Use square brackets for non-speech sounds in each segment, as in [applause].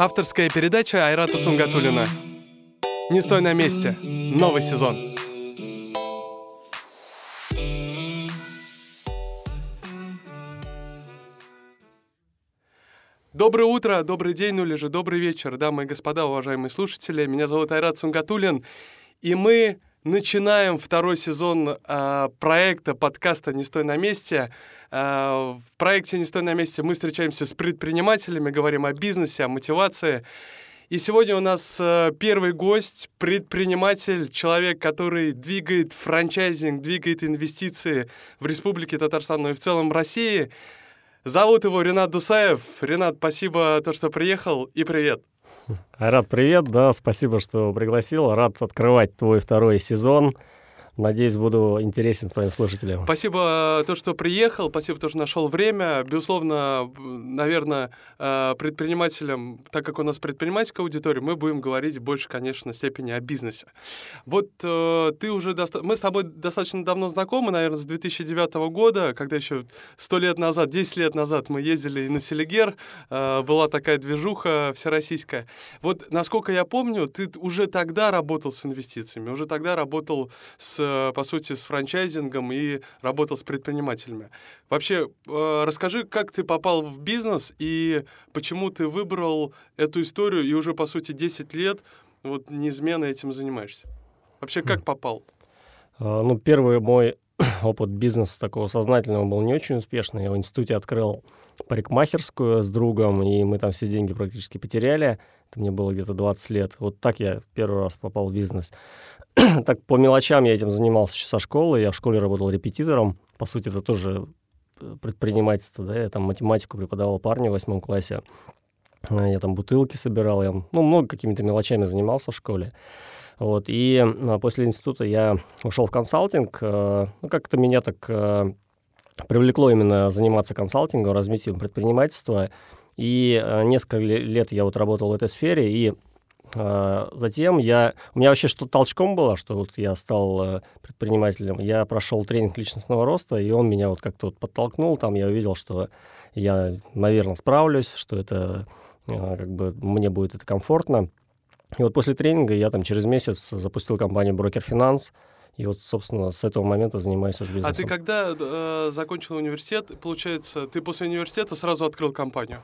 Авторская передача Айрата Сунгатулина. Не стой на месте. Новый сезон. Доброе утро, добрый день, ну или же добрый вечер, дамы и господа, уважаемые слушатели. Меня зовут Айрат Сунгатулин, и мы начинаем второй сезон э, проекта подкаста «Не стой на месте». Э, в проекте «Не стой на месте» мы встречаемся с предпринимателями, говорим о бизнесе, о мотивации. И сегодня у нас э, первый гость, предприниматель, человек, который двигает франчайзинг, двигает инвестиции в Республике Татарстан, но и в целом России. Зовут его Ренат Дусаев. Ренат, спасибо, то, что приехал, и привет. Рад, привет, да, спасибо, что пригласил. Рад открывать твой второй сезон. Надеюсь, буду интересен своим слушателям. Спасибо, то, что приехал, спасибо, то, что нашел время. Безусловно, наверное, э, предпринимателям, так как у нас предпринимательская аудитория, мы будем говорить больше, конечно, степени о бизнесе. Вот э, ты уже... Доста... Мы с тобой достаточно давно знакомы, наверное, с 2009 года, когда еще сто лет назад, 10 лет назад мы ездили на Селигер, э, была такая движуха всероссийская. Вот, насколько я помню, ты уже тогда работал с инвестициями, уже тогда работал с Э, по сути, с франчайзингом и работал с предпринимателями. Вообще, э, расскажи, как ты попал в бизнес и почему ты выбрал эту историю и уже, по сути, 10 лет вот неизменно этим занимаешься. Вообще, как [clears throat] попал? А, ну, первый мой [clears throat] опыт бизнеса такого сознательного был не очень успешный. Я в институте открыл парикмахерскую с другом, и мы там все деньги практически потеряли. Это мне было где-то 20 лет. Вот так я первый раз попал в бизнес. [clears throat] так по мелочам я этим занимался еще со школы. Я в школе работал репетитором. По сути, это тоже э, предпринимательство, да, я там математику преподавал парню в восьмом классе. Э, я там бутылки собирал, я ну, много какими-то мелочами занимался в школе. Вот, и а, после института я ушел в консалтинг. Э, ну, как-то меня так привлекло именно заниматься консалтингом, развитием предпринимательства. И несколько лет я вот работал в этой сфере, и затем я... У меня вообще что толчком было, что вот я стал э, предпринимателем. Я прошел тренинг личностного роста, и он меня вот как-то вот подтолкнул. Там я увидел, что я, наверное, справлюсь, что это э, как бы мне будет это комфортно. И вот после тренинга я там через месяц запустил компанию Брокер Финанс. И вот, собственно, с этого момента занимаюсь уже бизнесом. А ты когда э, закончил университет, получается, ты после университета сразу открыл компанию?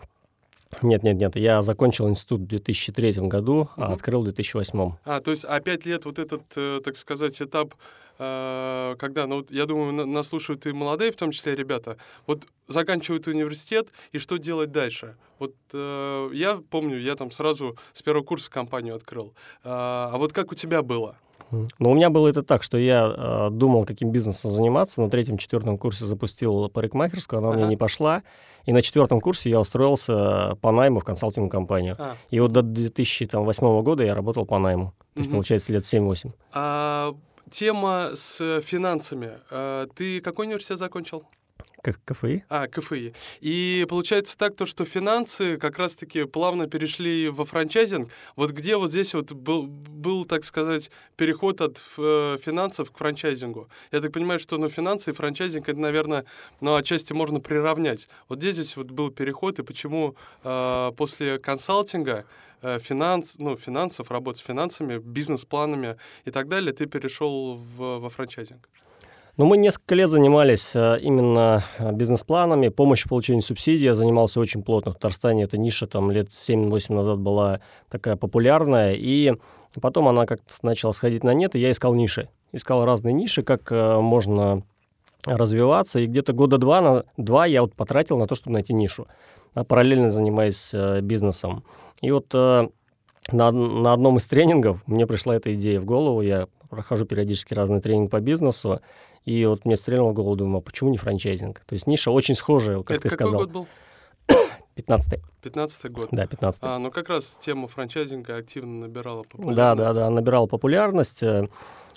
Нет, нет, нет. Я закончил институт в 2003 году, угу. а открыл в 2008. А, то есть, а пять лет вот этот, э, так сказать, этап, э, когда, ну, я думаю, нас слушают и молодые, в том числе ребята, вот заканчивают университет, и что делать дальше? Вот э, я помню, я там сразу с первого курса компанию открыл. А вот как у тебя было? Ну, у меня было это так, что я э, думал, каким бизнесом заниматься. На третьем-четвертом курсе запустил парикмахерскую, она ага. меня не пошла. И на четвертом курсе я устроился по найму в консалтинговую компанию. А. И вот до 2008 года я работал по найму. То есть, получается, лет 7-8. А, тема с финансами. А, ты какой университет закончил? Как КФИ? А, КФИ. И получается так, то, что финансы как раз-таки плавно перешли во франчайзинг. Вот где вот здесь вот был, был так сказать, переход от э, финансов к франчайзингу? Я так понимаю, что ну, финансы и франчайзинг, это, наверное, ну, отчасти можно приравнять. Вот где здесь вот был переход, и почему э, после консалтинга э, финанс, ну, финансов, работы с финансами, бизнес-планами и так далее, ты перешел в, во франчайзинг? Но мы несколько лет занимались э, именно э, бизнес-планами, помощью в получении субсидий. Я занимался очень плотно. В Татарстане эта ниша там лет 7-8 назад была такая популярная. И потом она как-то начала сходить на нет, и я искал ниши. Искал разные ниши, как э, можно развиваться. И где-то года два, на, два я вот потратил на то, чтобы найти нишу, а параллельно занимаясь бизнесом. И вот на, на одном из тренингов мне пришла эта идея в голову. Я прохожу периодически разные тренинги по бизнесу. И вот мне стрельнуло в голову, думаю, а почему не франчайзинг? То есть ниша очень схожая, как Это ты сказал. какой год был? 15-й. 15 год? Да, 15 А, ну как раз тема франчайзинга активно набирала популярность. Да, да, да, набирала популярность. Э,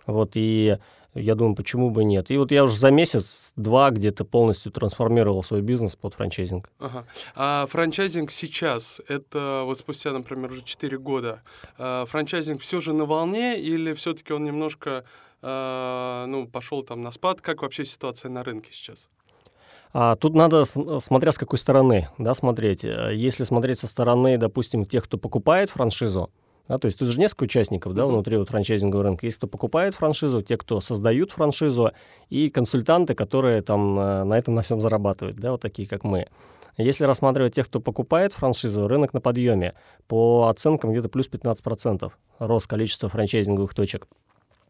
вот, и я думаю, почему бы нет. И вот я уже за месяц-два где-то полностью трансформировал свой бизнес под франчайзинг. Ага. А франчайзинг сейчас, это вот спустя, например, уже 4 года, а франчайзинг все же на волне или все-таки он немножко а, ну, пошел там на спад. Как вообще ситуация на рынке сейчас? А, тут надо, смотря с какой стороны, да, смотреть. Э, если смотреть со стороны, допустим, тех, кто покупает франшизу, да, то есть тут же несколько участников да, внутри вот франчайзингового рынка. Есть кто покупает франшизу, те, кто создают франшизу, и консультанты, которые там э, на этом на всем зарабатывают, да, вот такие, как мы. Если рассматривать тех, кто покупает франшизу, рынок на подъеме. По оценкам где-то плюс 15% рост количества франчайзинговых точек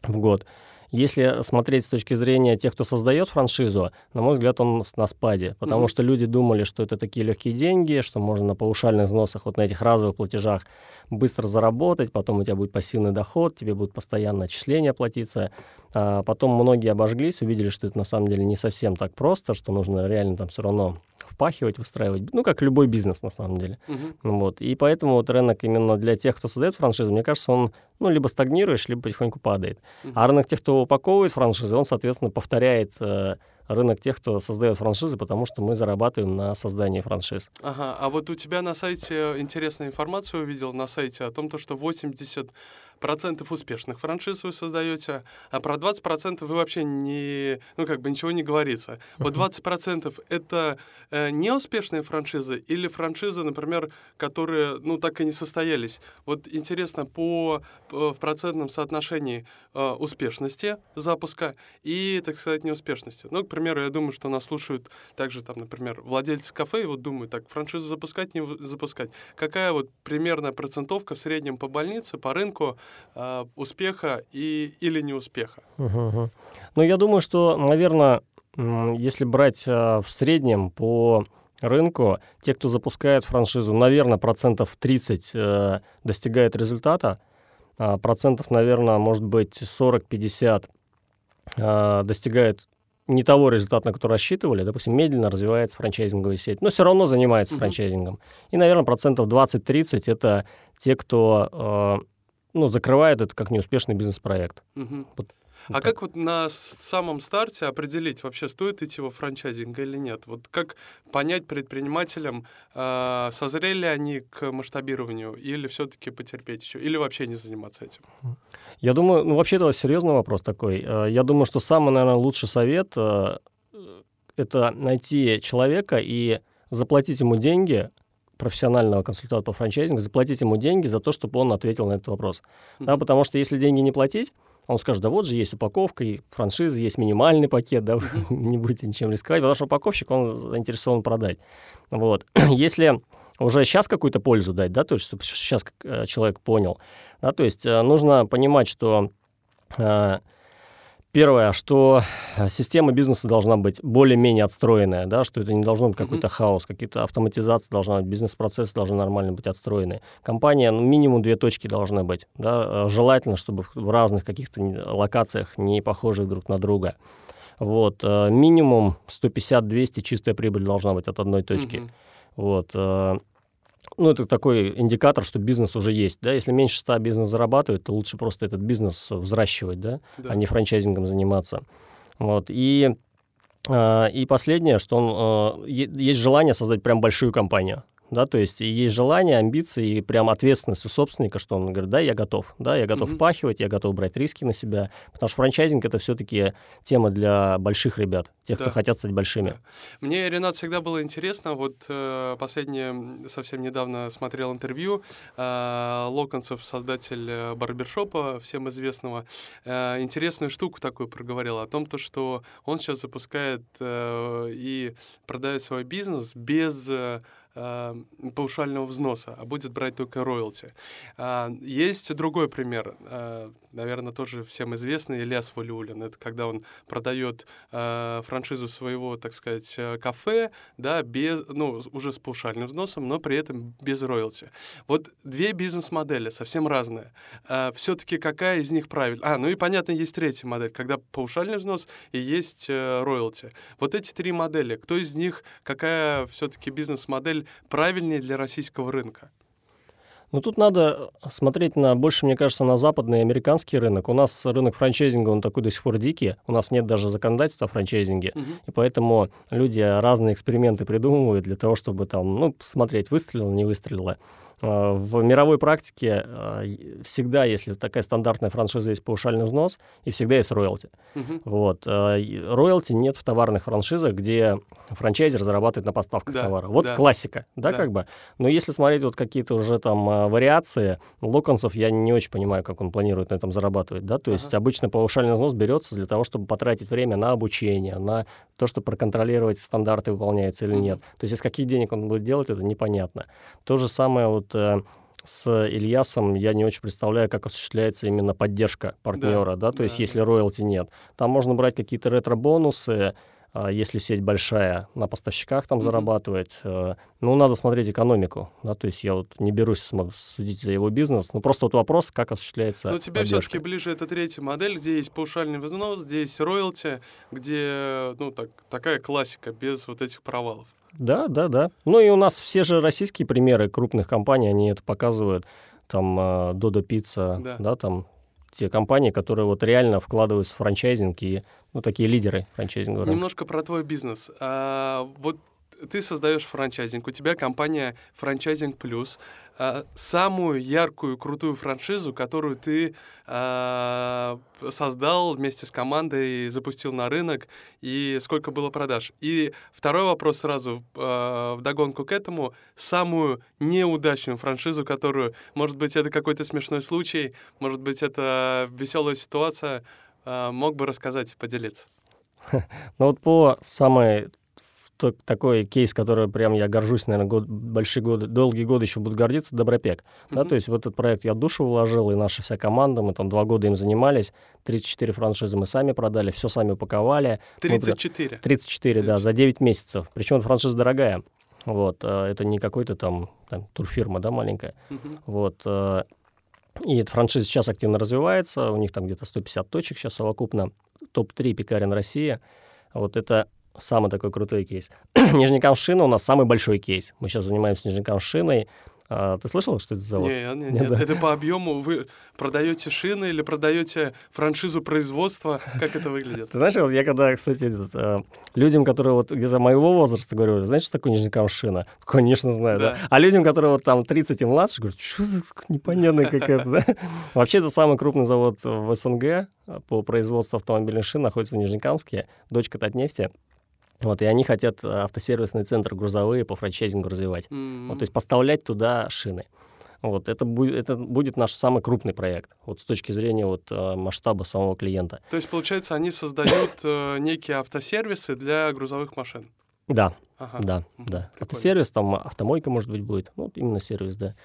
в год. Если смотреть с точки зрения тех, кто создает франшизу, на мой взгляд, он на спаде, потому mm-hmm. что люди думали, что это такие легкие деньги, что можно на паушальных взносах, вот на этих разовых платежах быстро заработать, потом у тебя будет пассивный доход, тебе будут постоянно отчисления платиться. А потом многие обожглись, увидели, что это на самом деле не совсем так просто, что нужно реально там все равно впахивать, выстраивать, ну, как любой бизнес на самом деле. Uh-huh. Вот. И поэтому вот рынок именно для тех, кто создает франшизу, мне кажется, он, ну, либо стагнируешь, либо потихоньку падает. Uh-huh. А рынок тех, кто упаковывает франшизы, он, соответственно, повторяет э, рынок тех, кто создает франшизы, потому что мы зарабатываем на создании франшиз. Ага, а вот у тебя на сайте интересная информация увидел на сайте о том, то, что 80 процентов успешных франшиз вы создаете, а про 20 процентов вы вообще не, ну как бы ничего не говорится. Вот 20 процентов это э, неуспешные франшизы или франшизы, например, которые, ну так и не состоялись. Вот интересно по, по в процентном соотношении э, успешности запуска и, так сказать, неуспешности. Ну, к примеру, я думаю, что нас слушают также там, например, владельцы кафе и вот думают, так франшизу запускать, не запускать. Какая вот примерная процентовка в среднем по больнице, по рынку э, успеха и, или неуспеха. Угу, Ну, я думаю, что, наверное, если брать э, в среднем по рынку, те, кто запускает франшизу, наверное, процентов 30 э, достигают результата, а процентов, наверное, может быть 40-50 э, достигают не того результата, на который рассчитывали, допустим, медленно развивается франчайзинговая сеть, но все равно занимается uh-huh. франчайзингом. И, наверное, процентов 20-30 это те, кто ну, закрывает это как неуспешный бизнес-проект. Угу. Вот, а так. как вот на самом старте определить, вообще стоит идти во франчайзинг или нет? Вот как понять предпринимателям, э, созрели они к масштабированию или все-таки потерпеть еще, или вообще не заниматься этим? Я думаю, ну вообще это серьезный вопрос такой. Э, я думаю, что самый, наверное, лучший совет э, это найти человека и заплатить ему деньги, профессионального консультанта по франчайзингу, заплатить ему деньги за то, чтобы он ответил на этот вопрос. Mm-hmm. Да, потому что если деньги не платить, он скажет, да вот же есть упаковка, и франшиза, есть минимальный пакет, да, mm-hmm. [laughs] не будете ничем рисковать, потому что упаковщик, он заинтересован продать. Вот. [clears throat] Если уже сейчас какую-то пользу дать, да, то есть чтобы сейчас э, человек понял, да, то есть э, нужно понимать, что э, Первое, что э, система бизнеса должна быть более-менее отстроенная, да, что это не должно быть какой-то mm-hmm. хаос, какие-то автоматизации должна быть, бизнес-процессы должны нормально быть отстроены. Компания, ну, минимум две точки должны быть, да, э, желательно, чтобы в разных каких-то локациях не похожих друг на друга. Вот, э, минимум 150-200 чистая прибыль должна быть от одной точки. Mm-hmm. Вот, ну, это такой индикатор, что бизнес уже есть, да, если меньше 100 бизнес зарабатывает, то лучше просто этот бизнес взращивать, да, да. а не франчайзингом заниматься. Вот, и, э, и последнее, что он, э, есть желание создать прям большую компанию, да, то есть есть желание, амбиции и прям ответственность у собственника, что он говорит, да, я готов, да, я готов mm-hmm. впахивать, я готов брать риски на себя, потому что франчайзинг это все-таки тема для больших ребят, тех, да. кто хотят стать большими. Да. Мне, Ренат, всегда было интересно, вот э, последнее, совсем недавно смотрел интервью, э, Локонцев, создатель э, барбершопа, всем известного, э, интересную штуку такую проговорил о том, то, что он сейчас запускает э, и продает свой бизнес без... Э, э, паушального взноса, а будет брать только роялти. Э, есть другой пример, э, наверное, тоже всем известный, Ильяс Валиулин. Это когда он продает э, франшизу своего, так сказать, э, кафе, да, без, ну, уже с паушальным взносом, но при этом без роялти. Вот две бизнес-модели, совсем разные. Э, все-таки какая из них правильная? А, ну и понятно, есть третья модель, когда паушальный взнос и есть э, роялти. Вот эти три модели, кто из них, какая все-таки бизнес-модель правильнее для российского рынка? Ну, тут надо смотреть на больше, мне кажется, на западный американский рынок. У нас рынок франчайзинга, он такой до сих пор дикий. У нас нет даже законодательства о франчайзинге. Мгм. И поэтому люди разные эксперименты придумывают для того, чтобы там, ну, смотреть, выстрелило, не выстрелило. А, В мировой практике а, всегда, если такая стандартная франшиза, есть паушальный взнос, и всегда есть роялти. Мгм. Вот. а, Роялти нет в товарных франшизах, где франчайзер зарабатывает на поставках Да, товара. Вот да. классика, да, Да. как бы. Но если смотреть вот какие-то уже там вариации, Локонсов, я не очень понимаю, как он планирует на этом зарабатывать, да, то есть Ага. обычно паушальный взнос берется для того, чтобы потратить время на обучение, на то, чтобы проконтролировать, стандарты выполняются или нет. То есть из каких денег он будет делать, это непонятно. То же самое вот э, с Ильясом я не очень представляю, как осуществляется именно поддержка партнера, да, то да, есть да. если роялти нет. Там можно брать какие-то ретро-бонусы, а, если сеть большая, на поставщиках там Мгм. зарабатывать. э, Ну, надо смотреть экономику, да, то есть я вот не берусь судить за его бизнес, ну, просто вот вопрос, как осуществляется Но тебе поддержка. все-таки ближе эта третья модель, где есть паушальный взнос, где есть роялти, где, ну, так, такая классика, без вот этих провалов. Да, да, да. Ну и у нас все же российские примеры крупных компаний, они это показывают. Там э, Додо Пицца, Да. да. там те компании, которые вот реально вкладываются в франчайзинг и, ну, такие лидеры франчайзингового рынка. Немножко про твой бизнес. А, вот ты создаешь франчайзинг, у тебя компания Франчайзинг Плюс. А, самую яркую, крутую франшизу, которую ты а, создал вместе с командой, запустил на рынок, и сколько было продаж. И второй вопрос сразу а, вдогонку к этому. Самую неудачную франшизу, которую, может быть, это какой-то смешной случай, может быть, это веселая ситуация, а, мог бы рассказать и поделиться. [laughs] Ну вот по самой то- такой кейс, который прям я горжусь, наверное, год, большие годы, долгие годы еще буду гордиться, Добропек. Да, Мгм. то есть в этот проект я душу вложил, и наша вся команда, мы там два года им занимались, 34 франшизы мы сами продали, все сами упаковали. Мы при- 34. 34, да, за 9 месяцев. Причем франшиза дорогая. Вот, э, это не какой-то там, там турфирма, да, маленькая. Мгм. Вот. э, И эта франшиза сейчас активно развивается, у них там где-то 150 точек сейчас совокупно. Топ-3 пекарен России. Вот это самый такой крутой кейс. [clears throat] Нижнекамшина у нас самый большой кейс. Мы сейчас занимаемся Нижнекамшиной. А, ты слышал, что это за завод? Не, не, Не, нет, [laughs] да. это по объему. Вы продаете шины или продаете франшизу производства? Как это выглядит? [laughs] Ты знаешь, вот я когда, кстати, э, людям, которые вот где-то моего возраста, говорю, знаешь, что такое Нижнекамшина? [laughs] Конечно, знаю, да. Да. А людям, которые вот там 30 и младше, говорят, что за непонятная какая-то, да? Вообще, это самый крупный завод в СНГ по производству автомобильных шин, находится в Нижнекамске, дочка Татнефти. Вот, и они хотят э, автосервисный центр грузовые по франчайзингу развивать. М, Вот, то есть поставлять туда шины. Вот, это, будет, это будет наш самый крупный проект, вот с точки зрения вот, э, масштаба самого клиента. То есть, получается, они создают э, некие автосервисы для грузовых машин. Да, Ага. Да, да. прикольно. Автосервис, там автомойка, может быть, будет. Ну, вот именно сервис, да.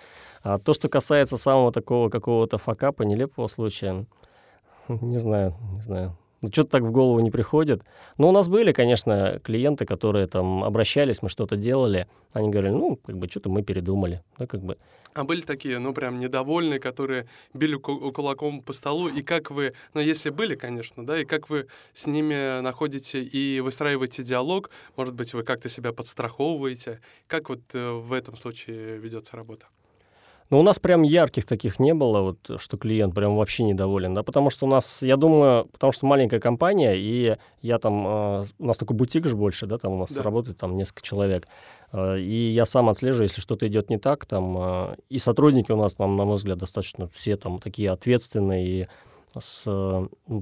А то, что касается самого такого какого-то факапа, нелепого случая, [laughs] не знаю, не знаю. Ну, что-то так в голову не приходит. Но у нас были, конечно, клиенты, которые там обращались, мы что-то делали. Они говорили, ну, как бы, что-то мы передумали. Да, как бы. А были такие, ну, прям недовольные, которые били ку- кулаком по столу, и как вы, ну, если были, конечно, да, и как вы с ними находите и выстраиваете диалог, может быть, вы как-то себя подстраховываете, как вот э, в этом случае ведется работа? Но у нас прям ярких таких не было, вот, что клиент прям вообще недоволен, да, потому что у нас, я думаю, потому что маленькая компания, и я там, э, у нас такой бутик же больше, да, там у нас Да. работает там несколько человек, Э, и я сам отслеживаю, если что-то идет не так, там, э, и сотрудники у нас, там, на мой взгляд, достаточно все там такие ответственные и с,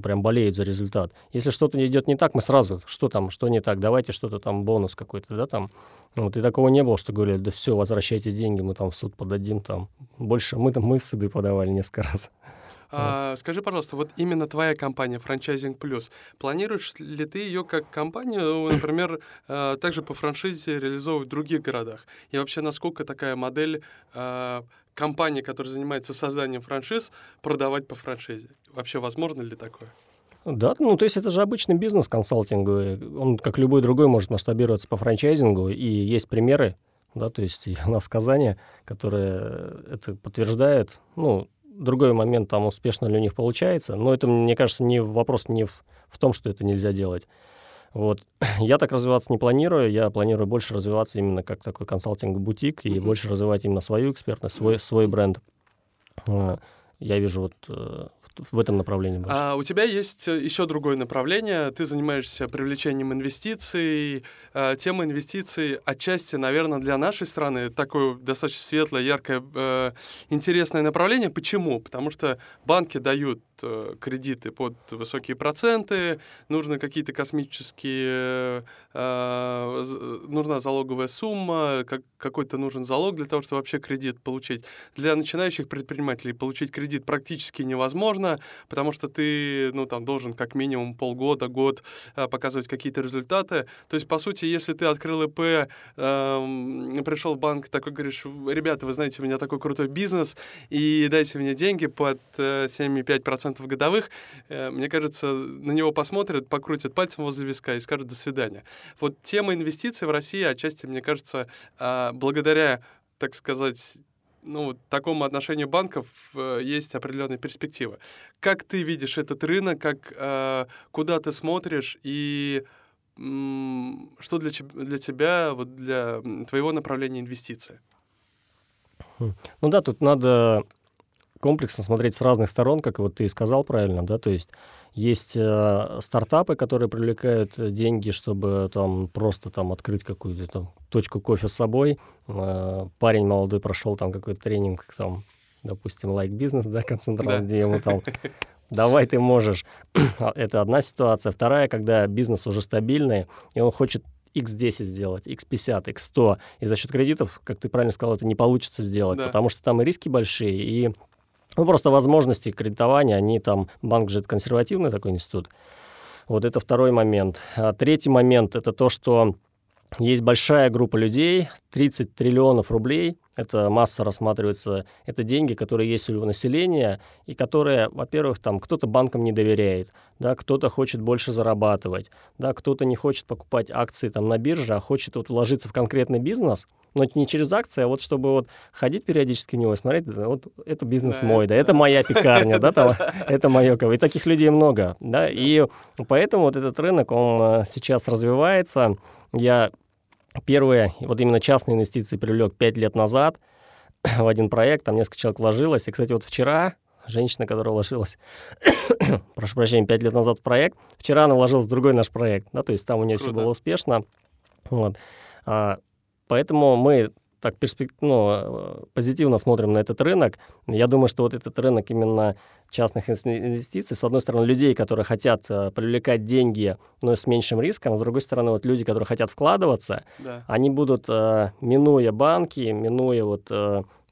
прям болеют за результат. Если что-то идет не так, мы сразу, что там, что не так, давайте что-то там, бонус какой-то, да, там. Вот, и такого не было, что говорили, да все, возвращайте деньги, мы там в суд подадим, там. Больше мы там, мы в суды подавали несколько раз. А, скажи, пожалуйста, вот именно твоя компания Franchising Plus, планируешь ли ты ее как компанию, ну, например, э, также по франшизе реализовывать в других городах? И вообще, насколько такая модель э, компании, которая занимается созданием франшиз, продавать по франшизе? Вообще, возможно ли такое? Да, ну то есть это же обычный бизнес консалтинговый. Он, как любой другой, может масштабироваться по франчайзингу. И есть примеры, да, то есть [laughs] у нас в Казани, которые это подтверждают. Ну, другой момент, там успешно ли у них получается. Но это, мне кажется, не вопрос не в, в том, что это нельзя делать. Вот. [laughs] Я так развиваться не планирую, я планирую больше развиваться именно как такой консалтинг-бутик и mm-hmm. больше развивать именно свою экспертность, свой, свой бренд. А, я вижу вот э, в этом направлении больше. А у тебя есть э, еще другое направление. Ты занимаешься привлечением инвестиций. А, тема инвестиций отчасти, наверное, для нашей страны такое достаточно светлое, яркое, э, интересное направление. Почему? Потому что банки дают э, кредиты под высокие проценты, нужны какие-то космические, нужна залоговая сумма, как, какой-то нужен залог для того, чтобы вообще кредит получить. Для начинающих предпринимателей получить кредит практически невозможно сложно, потому что ты, ну, там, должен как минимум полгода, год э, показывать какие-то результаты. То есть, по сути, если ты открыл ИП, э, пришел в банк, такой говоришь, ребята, вы знаете, у меня такой крутой бизнес, и дайте мне деньги под э, 7,5% годовых, э, мне кажется, на него посмотрят, покрутят пальцем возле виска и скажут «до свидания». Вот тема инвестиций в России отчасти, мне кажется, э, благодаря так сказать, ну, такому отношению банков э, есть определенные перспективы. Как ты видишь этот рынок, как, э, куда ты смотришь и м, что для, для тебя, вот для твоего направления инвестиции? Хм. Ну да, тут надо комплексно смотреть с разных сторон, как вот ты и сказал правильно, да, то есть есть э, стартапы, которые привлекают э, деньги, чтобы там просто там открыть какую-то там точку кофе с собой. Э, парень молодой прошел там какой-то тренинг, там, допустим, лайк-бизнес, да, концентрат, да. где ему там [laughs] давай ты можешь. [clears throat] Это одна ситуация. Вторая, когда бизнес уже стабильный, и он хочет X10 сделать, X50, X100, и за счет кредитов, как ты правильно сказал, это не получится сделать, да. потому что там и риски большие, и ну, просто возможности кредитования, они там, банк же это консервативный такой институт. Вот это второй момент. А третий момент – это то, что есть большая группа людей, 30 триллионов рублей, это масса рассматривается, это деньги, которые есть у населения, и которые, во-первых, там кто-то банкам не доверяет, да, кто-то хочет больше зарабатывать, да, кто-то не хочет покупать акции там на бирже, а хочет вот вложиться в конкретный бизнес, но не через акции, а вот чтобы вот ходить периодически в него и смотреть, вот это бизнес да, мой, да, это моя пекарня, да, там, [laughs] это мое, и таких людей много, да, и поэтому вот этот рынок, он э, сейчас развивается, я Первые, вот именно частные инвестиции привлек 5 лет назад [clears throat] в один проект, там несколько человек вложилось. И, кстати, вот вчера женщина, которая вложилась, [clears throat] прошу прощения, 5 лет назад в проект, вчера она вложилась в другой наш проект, да, то есть там у нее Круто. все было успешно. Вот. А, поэтому мы так перспек... ну, э, позитивно смотрим на этот рынок. Я думаю, что вот этот рынок именно частных инвестиций, с одной стороны, людей, которые хотят э, привлекать деньги, но с меньшим риском, а с другой стороны, вот люди, которые хотят вкладываться, да. они будут, э, минуя банки, минуя вот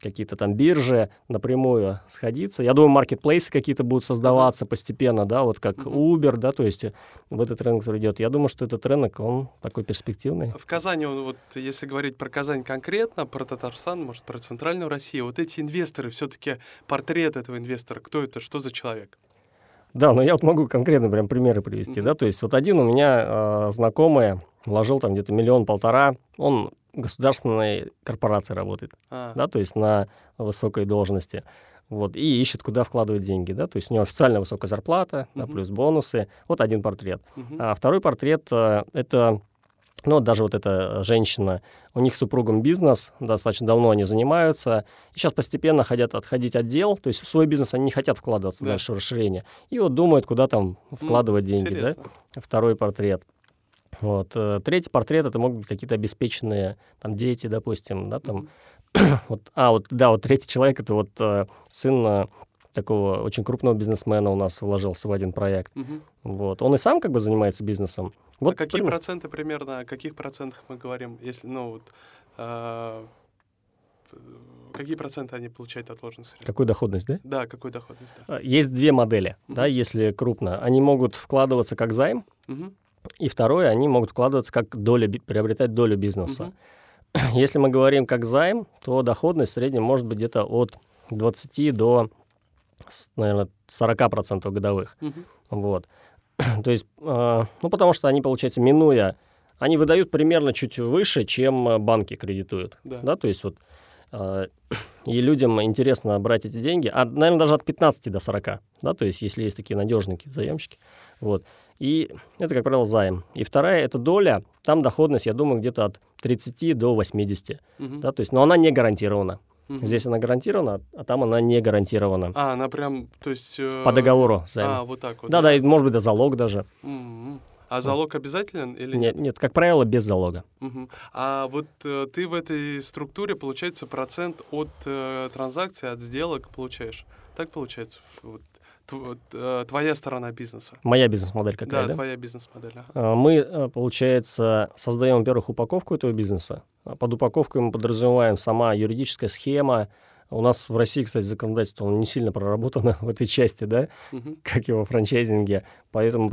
какие-то там биржи напрямую сходиться. Я думаю, маркетплейсы какие-то будут создаваться постепенно, да, вот как. Uber, да, то есть в этот рынок зайдет. Я думаю, что этот рынок, он такой перспективный. В Казани, вот если говорить про Казань конкретно, про Татарстан, может, про центральную Россию, вот эти инвесторы, все-таки портрет этого инвестора, кто это, что за человек? Да, но я вот могу конкретно прям примеры привести, mm-hmm. да, то есть вот один у меня э, знакомый вложил там где-то миллион-полтора, он государственной корпорации работает, а. да, то есть на высокой должности. Вот, и ищет, куда вкладывать деньги, да, то есть у него официально высокая зарплата, uh-huh. да, плюс бонусы. Вот один портрет. Uh-huh. А второй портрет э, это ну, даже вот эта женщина, у них с супругом бизнес, достаточно давно они занимаются, и сейчас постепенно хотят отходить от дел, то есть в свой бизнес они не хотят вкладываться да. дальше в расширение, и вот думают, куда там вкладывать mm, деньги, интересно. да. Второй портрет. Вот. Э, третий портрет это могут быть какие-то обеспеченные там дети, допустим, да, там. [clears throat] вот, а, вот, да, вот третий человек это вот э, сын э, такого очень крупного бизнесмена у нас вложился в один проект. Угу. Вот. Он и сам как бы занимается бизнесом. Вот, а какие пример. проценты примерно, о каких процентах мы говорим, если, ну, вот, э, какие проценты они получают от вложенных средств? Какую доходность, да? Да, какую доходность, да. А, есть две модели, угу. да, если крупно. Они могут вкладываться как займ, угу. И второе, они могут вкладываться как доля, приобретать долю бизнеса. Угу. [clears throat] Если мы говорим как займ, то доходность в среднем может быть где-то от 20 до, наверное, 40% годовых. Угу. Вот. [clears throat] То есть, э, ну, потому что они, получается, минуя, они выдают примерно чуть выше, чем банки кредитуют. Да. да? То есть вот э, [clears throat] и людям интересно брать эти деньги, а, наверное, даже от 15 до 40, да, то есть если есть такие надежные заемщики, вот. И это, как правило, займ. И вторая — это доля. Там доходность, я думаю, где-то от 30 до 80. Мгм. Да, то есть, но она не гарантирована. Мгм. Здесь она гарантирована, а там она не гарантирована. А, она прям, то есть... э, По договору А, займа. вот так вот. да, да, и может быть, да, залог даже. Мгм. А залог обязателен или Нет, нет, как правило, без залога. Мгм. А вот э, ты в этой структуре, получается, процент от э, транзакций, от сделок получаешь. Так получается? Вот, твоя сторона бизнеса. Моя бизнес-модель какая, да, да? твоя бизнес-модель. ага. А, Мы, э, получается, создаем, во-первых, упаковку этого бизнеса. А Под упаковкой мы подразумеваем сама юридическая схема. У нас в России, кстати, законодательство оно не сильно проработано [laughs] в этой части, да, Мгм. как и во франчайзинге. Поэтому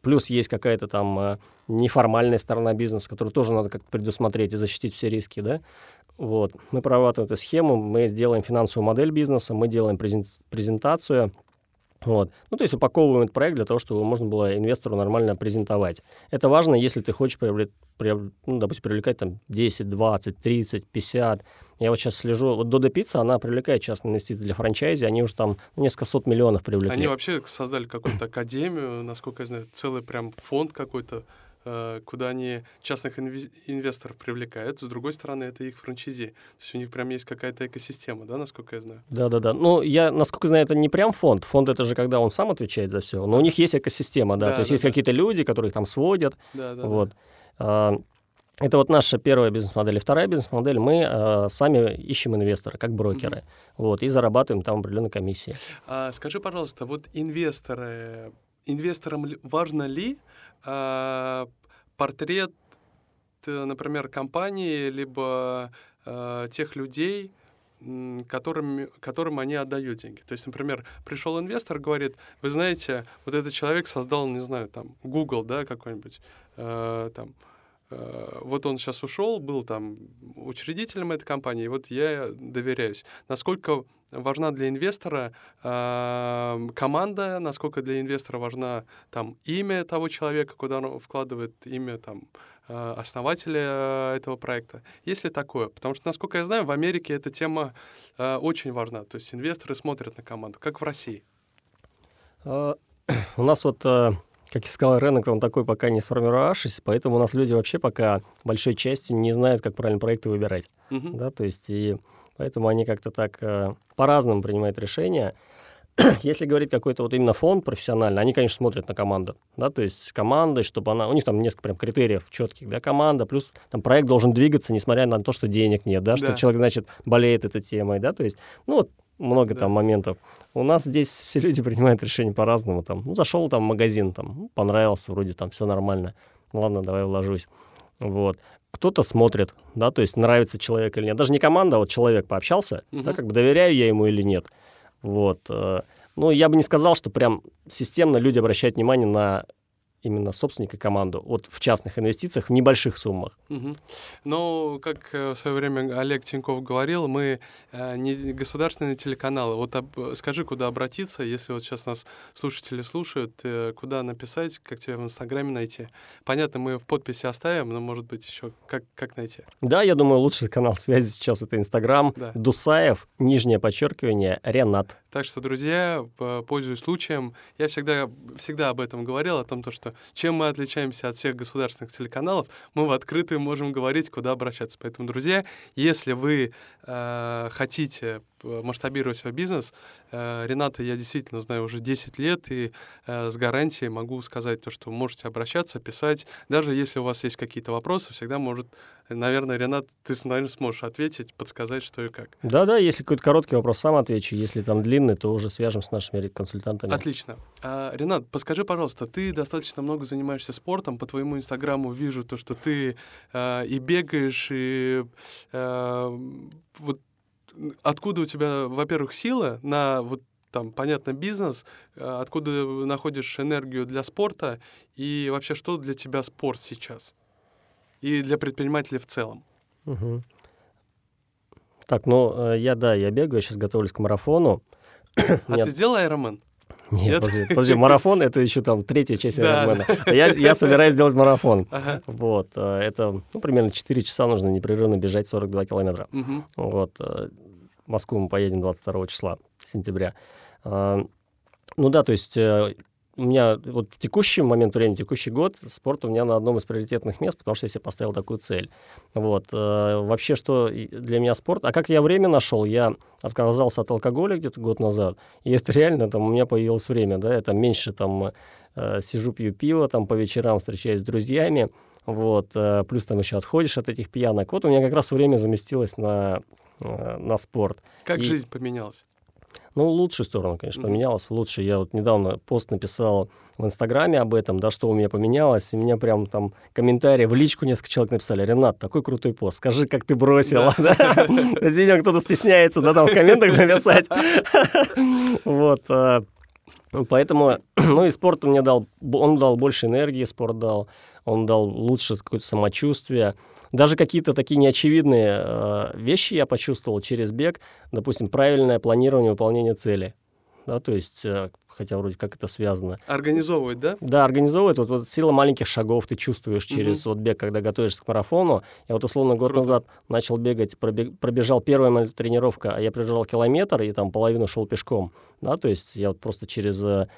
плюс есть какая-то там э, неформальная сторона бизнеса, которую тоже надо как-то предусмотреть и защитить все риски, да. Вот. Мы прорабатываем эту схему, мы сделаем финансовую модель бизнеса, мы делаем презен- презентацию, вот. Ну, то есть упаковываем этот проект для того, чтобы можно было инвестору нормально презентовать. Это важно, если ты хочешь, приобрет, приоб- ну, допустим, привлекать там 10, 20, 30, 50. Я вот сейчас слежу, вот Dodo Pizza, она привлекает частные инвестиции для франчайзи, они уже там ну, несколько сот миллионов привлекли. Они вообще создали какую-то академию, насколько я знаю, целый прям фонд какой-то, куда они частных инве- инвесторов привлекают. С другой стороны, это их франчайзи. То есть у них прям есть какая-то экосистема, да, насколько я знаю? Да-да-да. Ну, я, насколько знаю, это не прям фонд. Фонд — это же когда он сам отвечает за все. Но у них есть экосистема, да. Да, То есть да, есть да. какие-то люди, которые их там сводят. Да, да. да. Вот. А, Это вот наша первая бизнес-модель. И вторая бизнес-модель, мы а, сами ищем инвестора, как брокеры. Вот, и зарабатываем там определенные комиссии. А, скажи, пожалуйста, вот инвесторы, инвесторам важно ли а, портрет, э, например, компании, либо а, тех людей, которым, которым они отдают деньги. То есть, например, пришел инвестор, говорит, вы знаете, вот этот человек создал, не знаю, там, Google, да, какой-нибудь, э, там, э, вот он сейчас ушел, был там учредителем этой компании, вот я доверяюсь. Насколько важна для инвестора э, команда, насколько для инвестора важна там имя того человека, куда он вкладывает имя там э, основателя этого проекта. Есть ли такое? Потому что, насколько я знаю, в Америке эта тема э, очень важна. То есть инвесторы смотрят на команду, как в России. А, [clears throat] У нас вот, как я сказал, рынок он такой пока не сформировавшийся, поэтому у нас люди вообще пока большой частью не знают, как правильно проекты выбирать. Мгм. да, то есть и поэтому они как-то так э, по-разному принимают решения. [clears throat] Если говорить какой-то вот именно фонд профессиональный, они, конечно, смотрят на команду, да, то есть команда, чтобы она, у них там несколько прям критериев четких, да, команда, плюс там проект должен двигаться, несмотря на то, что денег нет, да, что Да. человек, значит, болеет этой темой, да, то есть, ну, вот много Да. там моментов. У нас здесь [laughs] все люди принимают решения по-разному, там, ну, зашел там в магазин, там, ну, понравился, вроде там все нормально, ладно, давай вложусь, вот. Кто-то смотрит, да, то есть нравится человек или нет. Даже не команда, а вот человек пообщался, да, Мгм. как бы доверяю я ему или нет. Вот. э, Ну, я бы не сказал, что прям системно люди обращают внимание на именно собственника команду, вот в частных инвестициях в небольших суммах. Ну, как э, в свое время Олег Тиньков говорил, мы э, не государственный телеканал. Вот об- скажи, куда обратиться, если вот сейчас нас слушатели слушают, э, куда написать, как тебя в Инстаграме найти. Понятно, мы в подписи оставим, но, может быть, еще как, как найти. Да, я думаю, лучший канал связи сейчас это Инстаграм. Да. Дусаев, нижнее подчеркивание, Ренат. Так что, друзья, пользуясь случаем, я всегда, всегда об этом говорил, о том, то, что чем мы отличаемся от всех государственных телеканалов, мы в открытую можем говорить, куда обращаться. Поэтому, друзья, если вы э, хотите масштабировать свой бизнес, э, Рената я действительно знаю уже 10 лет, и э, с гарантией могу сказать то, что можете обращаться, писать. Даже если у вас есть какие-то вопросы, всегда может, наверное, Ренат, ты, наверное, сможешь ответить, подсказать, что и как. Да-да, если какой-то короткий вопрос, сам отвечу. Если там длинный, то уже свяжем с нашими консультантами. Отлично. А, Ренат, подскажи, пожалуйста, ты достаточно много занимаешься спортом. По твоему инстаграму вижу то, что ты и бегаешь, и вот откуда у тебя, во-первых, сила на вот там, понятно, бизнес, а, откуда находишь энергию для спорта, и вообще, что для тебя спорт сейчас? И для предпринимателей в целом. Мгм. Так, ну, э, я, да, я бегаю, сейчас готовлюсь к марафону. А Нет. ты сделал Ironman? Нет, Нет? подожди, подожди, марафон — это еще там третья часть Да, Ironman. Я, я собираюсь сделать марафон. Ага. Вот, э, это ну, примерно 4 часа нужно непрерывно бежать 42 километра. Мгм. Вот, э, в Москву мы поедем 22 числа сентября. А, Ну да, то есть э, у меня вот в текущий момент времени, текущий год, спорт у меня на одном из приоритетных мест, потому что я себе поставил такую цель. Вот. Э, вообще, что для меня спорт? А как я время нашел? Я отказался от алкоголя где-то год назад, и это реально, там, у меня появилось время, да, это меньше там э, сижу, пью пиво, там, по вечерам встречаюсь с друзьями, вот, э, плюс там еще отходишь от этих пьянок. Вот у меня как раз время заместилось на, на спорт. Как и... жизнь поменялась? Ну, лучшую сторону, конечно, поменялось. В лучшую. Я вот недавно пост написал в Инстаграме об этом, да, что у меня поменялось. И меня прям там комментарии в личку несколько человек написали. Ренат, такой крутой пост. Скажи, как ты бросила. [laughs] Видимо, кто-то стесняется, да, там в комментах написать. [laughs] Вот. А, поэтому, [clears throat] ну и спорт мне дал, он дал больше энергии, спорт дал, он дал лучше какое-то самочувствие даже какие-то такие неочевидные э, вещи я почувствовал через бег, допустим, правильное планирование выполнения цели. Да, то есть, э, хотя вроде как это связано. Организовывает, да? Да, организовывает. Вот, вот сила маленьких шагов ты чувствуешь через угу. вот бег, когда готовишься к марафону. Я вот условно год Круто. назад начал бегать, пробег, пробежал первая моя тренировка, а я пробежал километр и там половину шел пешком. Да, то есть я вот просто через э,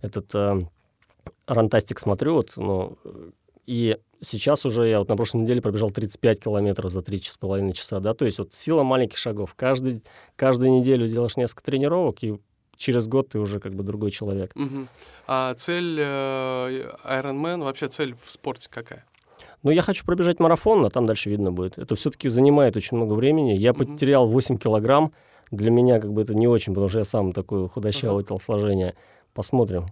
этот э, рантастик смотрю, вот, ну, и сейчас уже я вот на прошлой неделе пробежал 35 километров за 3,5 часа, да, то есть вот сила маленьких шагов. Каждый, каждую неделю делаешь несколько тренировок, и через год ты уже как бы другой человек. Угу. А цель э, Ironman, вообще цель в спорте какая? Ну, я хочу пробежать марафон, а там дальше видно будет. Это все-таки занимает очень много времени. Я угу. потерял 8 килограмм. Для меня как бы это не очень, потому что я сам такой худощавый угу. телосложение. Посмотрим.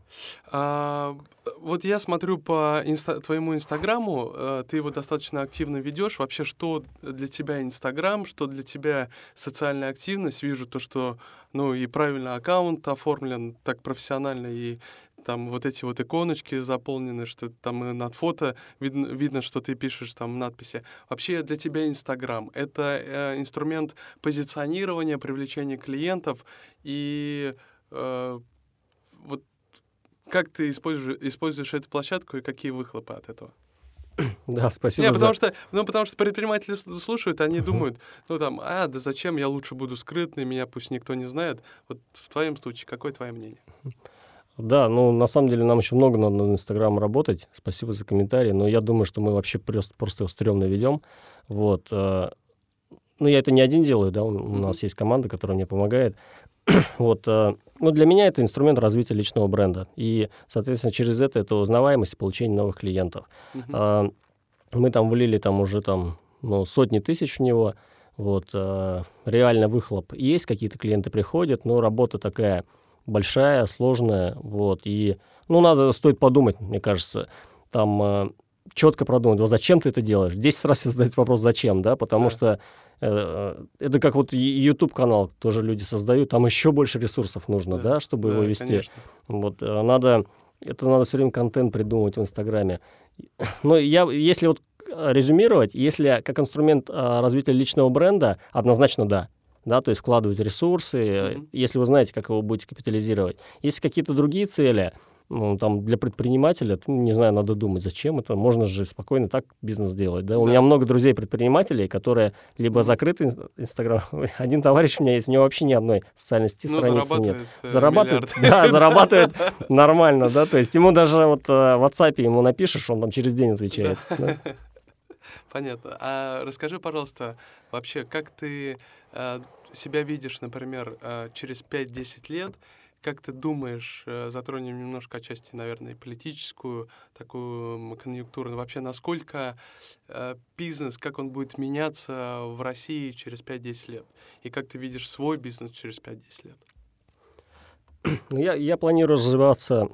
А, вот я смотрю по инста твоему инстаграму, э, ты его достаточно активно ведешь. Вообще, что для тебя Инстаграм, что для тебя социальная активность? Вижу то, что ну и правильно аккаунт оформлен так профессионально, и там вот эти вот иконочки заполнены, что там над фото видно, видно, что ты пишешь там надписи. Вообще для тебя Инстаграм — это э, инструмент позиционирования, привлечения клиентов и э, вот как ты используешь, используешь эту площадку и какие выхлопы от этого? [clears throat] Да, спасибо. Не, потому, за... что, ну, потому что предприниматели слушают, они uh-huh. думают, ну там, а, да зачем, я лучше буду скрытный, меня пусть никто не знает. Вот в твоем случае, какое твое мнение? Да, ну, на самом деле нам еще много надо на Инстаграм работать. Спасибо за комментарии, но я думаю, что мы вообще просто, просто его стрёмно ведем. Вот. Э, ну, я это не один делаю, да, у, у нас есть команда, которая мне помогает. [clears throat] вот, э, ну, для меня это инструмент развития личного бренда. И, соответственно, через это это узнаваемость и получение новых клиентов. Uh-huh. Мы там влили там уже там, ну, сотни тысяч в него. Вот, э, реально выхлоп есть, какие-то клиенты приходят, но работа такая большая, сложная, вот, и, ну, надо, стоит подумать, мне кажется, там э, четко продумать, зачем ты это делаешь. Десять раз [laughs] задать вопрос, зачем, да, потому да. что Э, это как вот YouTube-канал тоже люди создают, там еще больше ресурсов нужно, да, да чтобы да, его вести. Конечно. Вот, э, надо, это надо все время контент придумывать в Инстаграме. [laughs] Но я, если вот резюмировать, если как инструмент развития личного бренда, однозначно да. Да, то есть вкладывать ресурсы, mm-hmm. если вы знаете, как его будете капитализировать. Если какие-то другие цели, ну, там, для предпринимателя, не знаю, надо думать, зачем это. Можно же спокойно так бизнес делать. Да? Да. У меня много друзей-предпринимателей, которые либо закрыты Инстаграм. [laughs] Один товарищ у меня есть, у него вообще ни одной социальной сети ну, страницы нет. Э, зарабатывает, да, зарабатывает [laughs] нормально, да, то есть ему даже вот э, в WhatsApp ему напишешь, он там через день отвечает. [laughs] Понятно. А расскажи, пожалуйста, вообще, как ты э, себя видишь, например, через 5-10 лет, как ты думаешь, э, затронем немножко отчасти, наверное, политическую такую конъюнктуру, вообще насколько э, бизнес, как он будет меняться в России через 5-10 лет? И как ты видишь свой бизнес через 5-10 лет? [clears throat] Ну, я, я планирую развиваться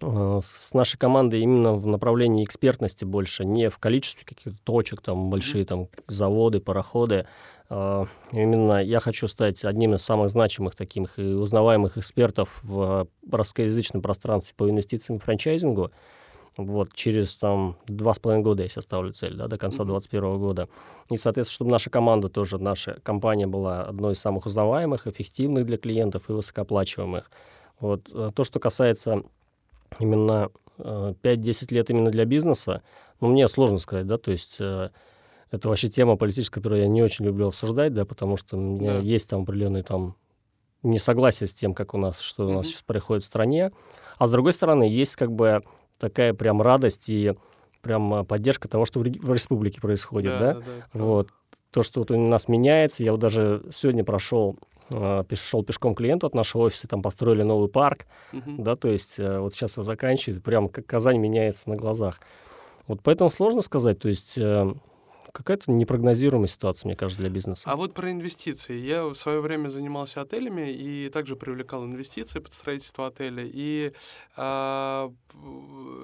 э, с нашей командой именно в направлении экспертности больше, не в количестве каких-то точек, там большие там заводы, пароходы, именно я хочу стать одним из самых значимых таких и узнаваемых экспертов в русскоязычном пространстве по инвестициям и франчайзингу. Вот, через там два с половиной года я себе ставлю цель, да, до конца 2021 года. И, соответственно, чтобы наша команда тоже, наша компания была одной из самых узнаваемых, эффективных для клиентов и высокооплачиваемых. Вот, э, то, что касается именно 5-10 э, лет именно для бизнеса, ну, мне сложно сказать, да, то есть э, это вообще тема политическая, которую я не очень люблю обсуждать, да, потому что у меня да. есть там определенные там несогласие с тем, как у нас, что у нас сейчас происходит в стране. А с другой стороны, есть как бы такая прям радость и прям поддержка того, что в, в республике происходит, да? да? да, да вот. То, что вот у нас меняется. Я вот даже сегодня прошел э, шел пешком клиенту от нашего офиса, там построили новый парк, uh-huh. да, то есть э, вот сейчас его заканчивают, прям как Казань меняется на глазах. Вот поэтому сложно сказать, то есть э, какая-то непрогнозируемая ситуация, мне кажется, для бизнеса. А вот про инвестиции. Я в свое время занимался отелями и также привлекал инвестиции под строительство отеля. И а,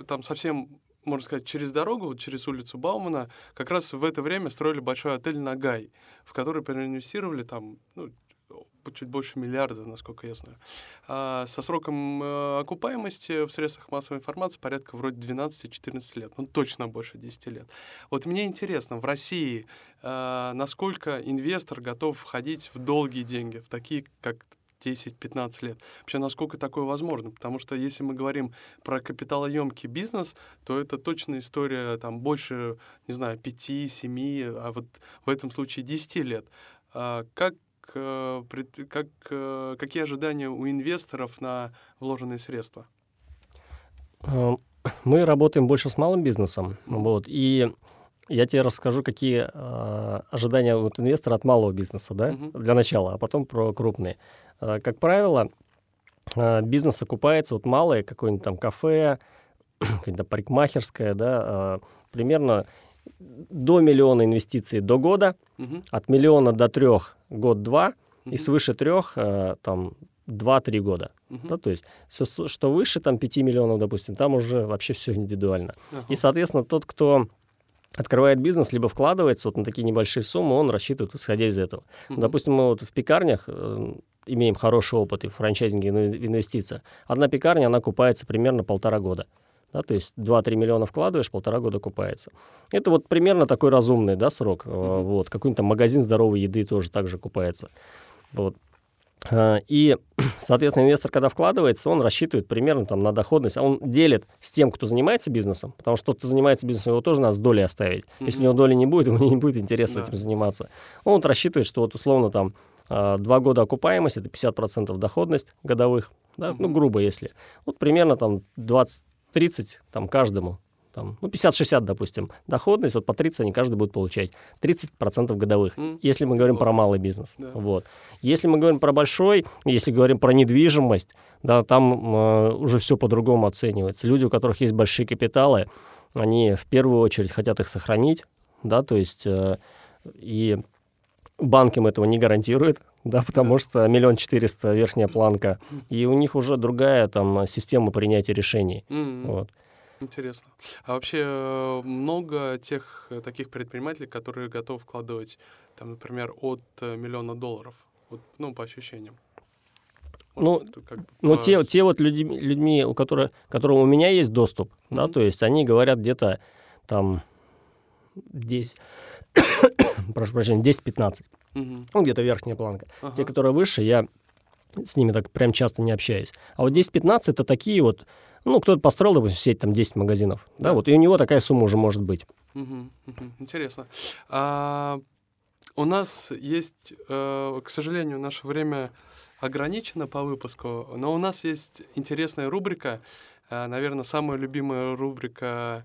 там совсем можно сказать, через дорогу, через улицу Баумана, как раз в это время строили большой отель «Нагай», в который проинвестировали там ну, чуть больше миллиарда, насколько я знаю. А со сроком э, окупаемости в средствах массовой информации порядка вроде 12-14 лет. Ну, точно больше 10 лет. Вот мне интересно, в России э, насколько инвестор готов входить в долгие деньги, в такие, как 10-15 лет. Вообще, насколько такое возможно? Потому что если мы говорим про капиталоемкий бизнес, то это точно история там больше, не знаю, 5-7, а вот в этом случае 10 лет. А как как, э, какие ожидания у инвесторов на вложенные средства? [laughs] Мы работаем больше с малым бизнесом, вот, и я тебе расскажу, какие э, ожидания от инвестора от малого бизнеса, да, uh-huh. для начала, а потом про крупные. Э, как правило, э, бизнес окупается, вот малые, какое-нибудь там кафе, [clears throat] какая-то парикмахерская, да, э, примерно до миллиона инвестиций до года, угу. от миллиона до трех год-два, угу. и свыше трех э, там два-три года. Угу. Да, то есть все, что выше там 5 миллионов, допустим, там уже вообще все индивидуально. Ага. И, соответственно, тот, кто открывает бизнес, либо вкладывается вот на такие небольшие суммы, он рассчитывает, исходя из этого. Угу. Допустим, мы вот в пекарнях э, имеем хороший опыт и в франчайзинге, и в инвестициях. Одна пекарня, она купается примерно полтора года. Да, то есть 2-3 миллиона вкладываешь, полтора года купается. Это вот примерно такой разумный да, срок. Mm-hmm. Вот. Какой-нибудь там магазин здоровой еды тоже так же купается. Вот. А, и, [clears throat] соответственно, инвестор, когда вкладывается, он рассчитывает примерно там на доходность, а он делит с тем, кто занимается бизнесом, потому что тот, кто занимается бизнесом, его тоже надо с долей оставить. Mm-hmm. Если у него доли не будет, [laughs] ему не будет интересно да. этим заниматься. Он вот рассчитывает, что вот условно там а, два года окупаемость, это 50% доходность годовых, да, mm-hmm. ну, грубо если. Вот примерно там 20 30 там каждому, там, ну, 50-60, допустим, доходность, вот по 30 они каждый будет получать. 30% годовых, mm. если мы говорим про малый бизнес. Да. Вот. Если мы говорим про большой, если говорим про недвижимость, да, там э, уже все по-другому оценивается. Люди, у которых есть большие капиталы, они в первую очередь хотят их сохранить, да, то есть э, и банк им этого не гарантирует, да, потому что миллион четыреста верхняя планка, и у них уже другая там система принятия решений. Mm-hmm. Вот. Интересно. А вообще э, много тех э, таких предпринимателей, которые готовы вкладывать, там, например, от э, миллиона долларов, вот, ну, по ощущениям? ну, как бы ну те, те вот людьми, людьми у которых, которым у меня есть доступ, mm-hmm. да, то есть они говорят где-то там 10, прошу прощения, 10-15. Угу. Ну, где-то верхняя планка. Ага. Те, которые выше, я с ними так прям часто не общаюсь. А вот 10-15 это такие вот, ну, кто-то построил, допустим, сеть там 10 магазинов, да, да вот, и у него такая сумма уже может быть. Угу, угу. Интересно. А, у нас есть, э, к сожалению, наше время ограничено по выпуску, но у нас есть интересная рубрика, э, наверное, самая любимая рубрика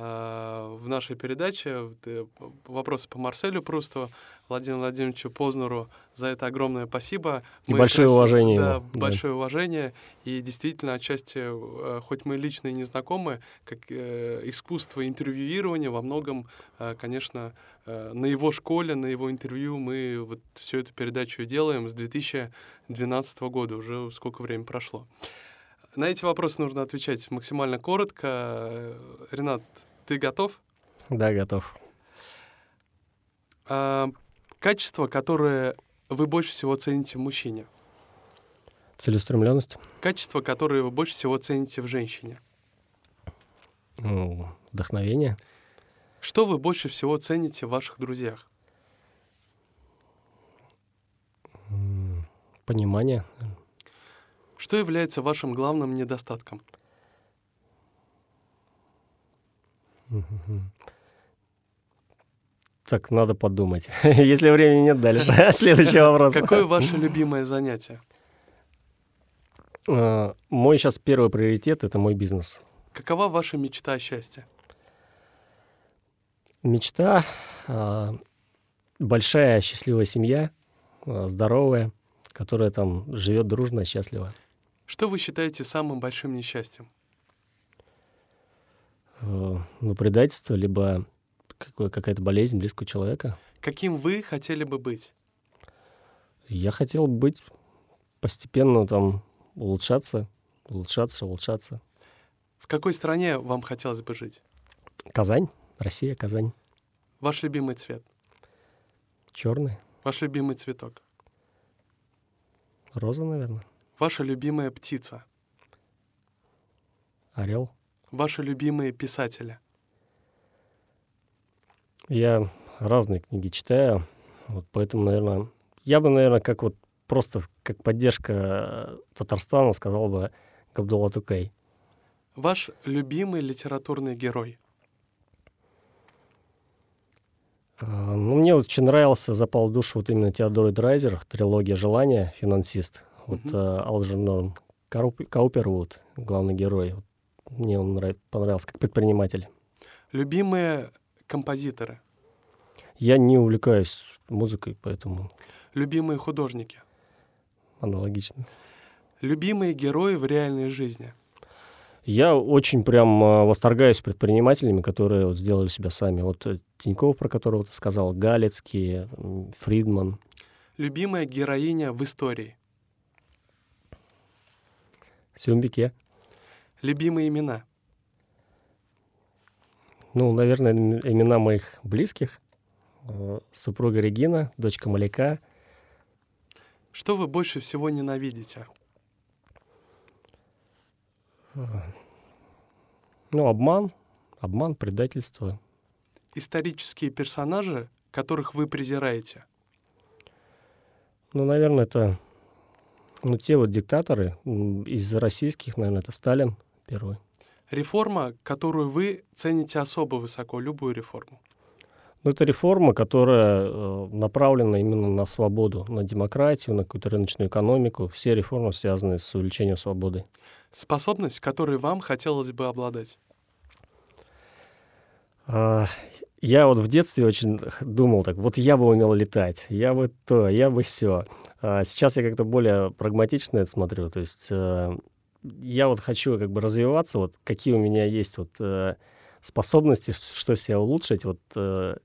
в нашей передаче э, «Вопросы по Марселю Прусту». Владимиру Владимировичу Познеру за это огромное спасибо. И мы большое красив... уважение. Да, ему. большое да. уважение. И действительно, отчасти, э, хоть мы лично и не знакомы, как э, искусство интервьюирования во многом, э, конечно, э, на его школе, на его интервью мы вот всю эту передачу делаем с 2012 года, уже сколько времени прошло. На эти вопросы нужно отвечать максимально коротко. Ренат, ты готов? Да, готов. А, Качество, которое вы больше всего цените в мужчине? Целеустремленность. Качество, которое вы больше всего цените в женщине? Ну, вдохновение. Что вы больше всего цените в ваших друзьях? Понимание. Что является вашим главным недостатком? Так, надо подумать. [laughs] Если времени нет, дальше. [laughs] Следующий вопрос. Какое ваше любимое занятие? Э, Мой сейчас первый приоритет — это мой бизнес. Какова ваша мечта о счастье? Мечта а, — большая счастливая семья, а, здоровая, которая там живет дружно, счастливо. Что вы считаете самым большим несчастьем? Ну, предательство, либо какая-то болезнь близкого человека. Каким вы хотели бы быть? Я хотел быть постепенно там улучшаться, улучшаться, улучшаться. В какой стране вам хотелось бы жить? Казань, Россия, Казань. Ваш любимый цвет? Черный, Ваш любимый цветок? роза, наверное, Ваша любимая птица? орел. Ваши любимые писатели? Я разные книги читаю, вот поэтому, наверное, я бы, наверное, как вот просто как поддержка э, Татарстана сказал бы Габдулла Тукай. Ваш любимый литературный герой? А, Ну, мне очень нравился, запал в душу вот именно Теодор Драйзер, трилогия «Желание», финансист. Вот Мгм. э, Алджернон Кауп- Каупервуд, главный герой. Вот Мне он нрав- понравился как предприниматель. Любимые композиторы? Я не увлекаюсь музыкой, поэтому Любимые художники? аналогично. Любимые герои в реальной жизни? Я очень прям э, восторгаюсь предпринимателями, которые вот сделали себя сами. Вот э, Тиньков, про которого ты сказал, Галицкий, м, Фридман. Любимая героиня в истории? Сюмбике. Любимые имена? Ну, наверное, им- имена моих близких. Э, Супруга Регина, дочка Маляка. Что вы больше всего ненавидите? Ну, обман, обман, предательство. Исторические персонажи, которых вы презираете? Ну, наверное, это ну, те вот диктаторы из российских, наверное, это Сталин первый. Реформа, которую вы цените особо высоко, любую реформу? Ну, это реформа, которая э, направлена именно на свободу, на демократию, на какую-то рыночную экономику. Все реформы связаны с увеличением свободы. Способность, которой вам хотелось бы обладать? А, Я вот в детстве очень думал так, вот я бы умел летать, я бы то, я бы все. Сейчас я как-то более прагматично это смотрю, то есть э, я вот хочу как бы развиваться, вот какие у меня есть вот э, способности, что себя улучшить, вот э,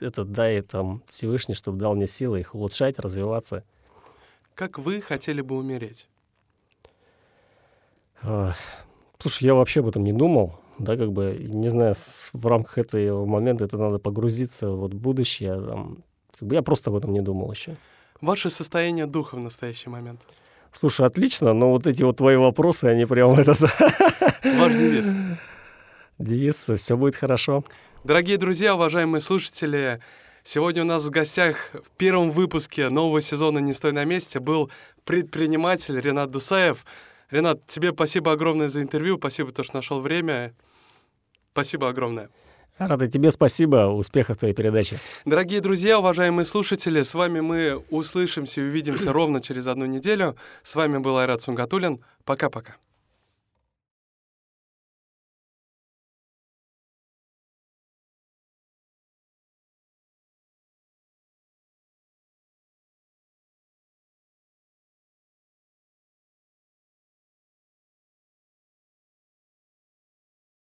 это дай там Всевышний, чтобы дал мне силы их улучшать, развиваться. Как вы хотели бы умереть? Слушай, я вообще об этом не думал, да, как бы, не знаю, в рамках этого момента это надо погрузиться вот в будущее, там, как бы я просто об этом не думал еще. Ваше состояние духа в настоящий момент? Слушай, отлично, но вот эти вот твои вопросы, они прям [laughs] этот Ваш девиз? девиз «все будет хорошо». Дорогие друзья, уважаемые слушатели, сегодня у нас в гостях в первом выпуске нового сезона «Не стой на месте» был предприниматель Ренат Дусаев. Ренат, тебе спасибо огромное за интервью, спасибо, то, что нашел время. Спасибо огромное. Рада тебе спасибо, успехов твоей передаче. Дорогие друзья, уважаемые слушатели, с вами мы услышимся и увидимся ровно через одну неделю. С вами был Айрат Сунгатулин. Пока-пока.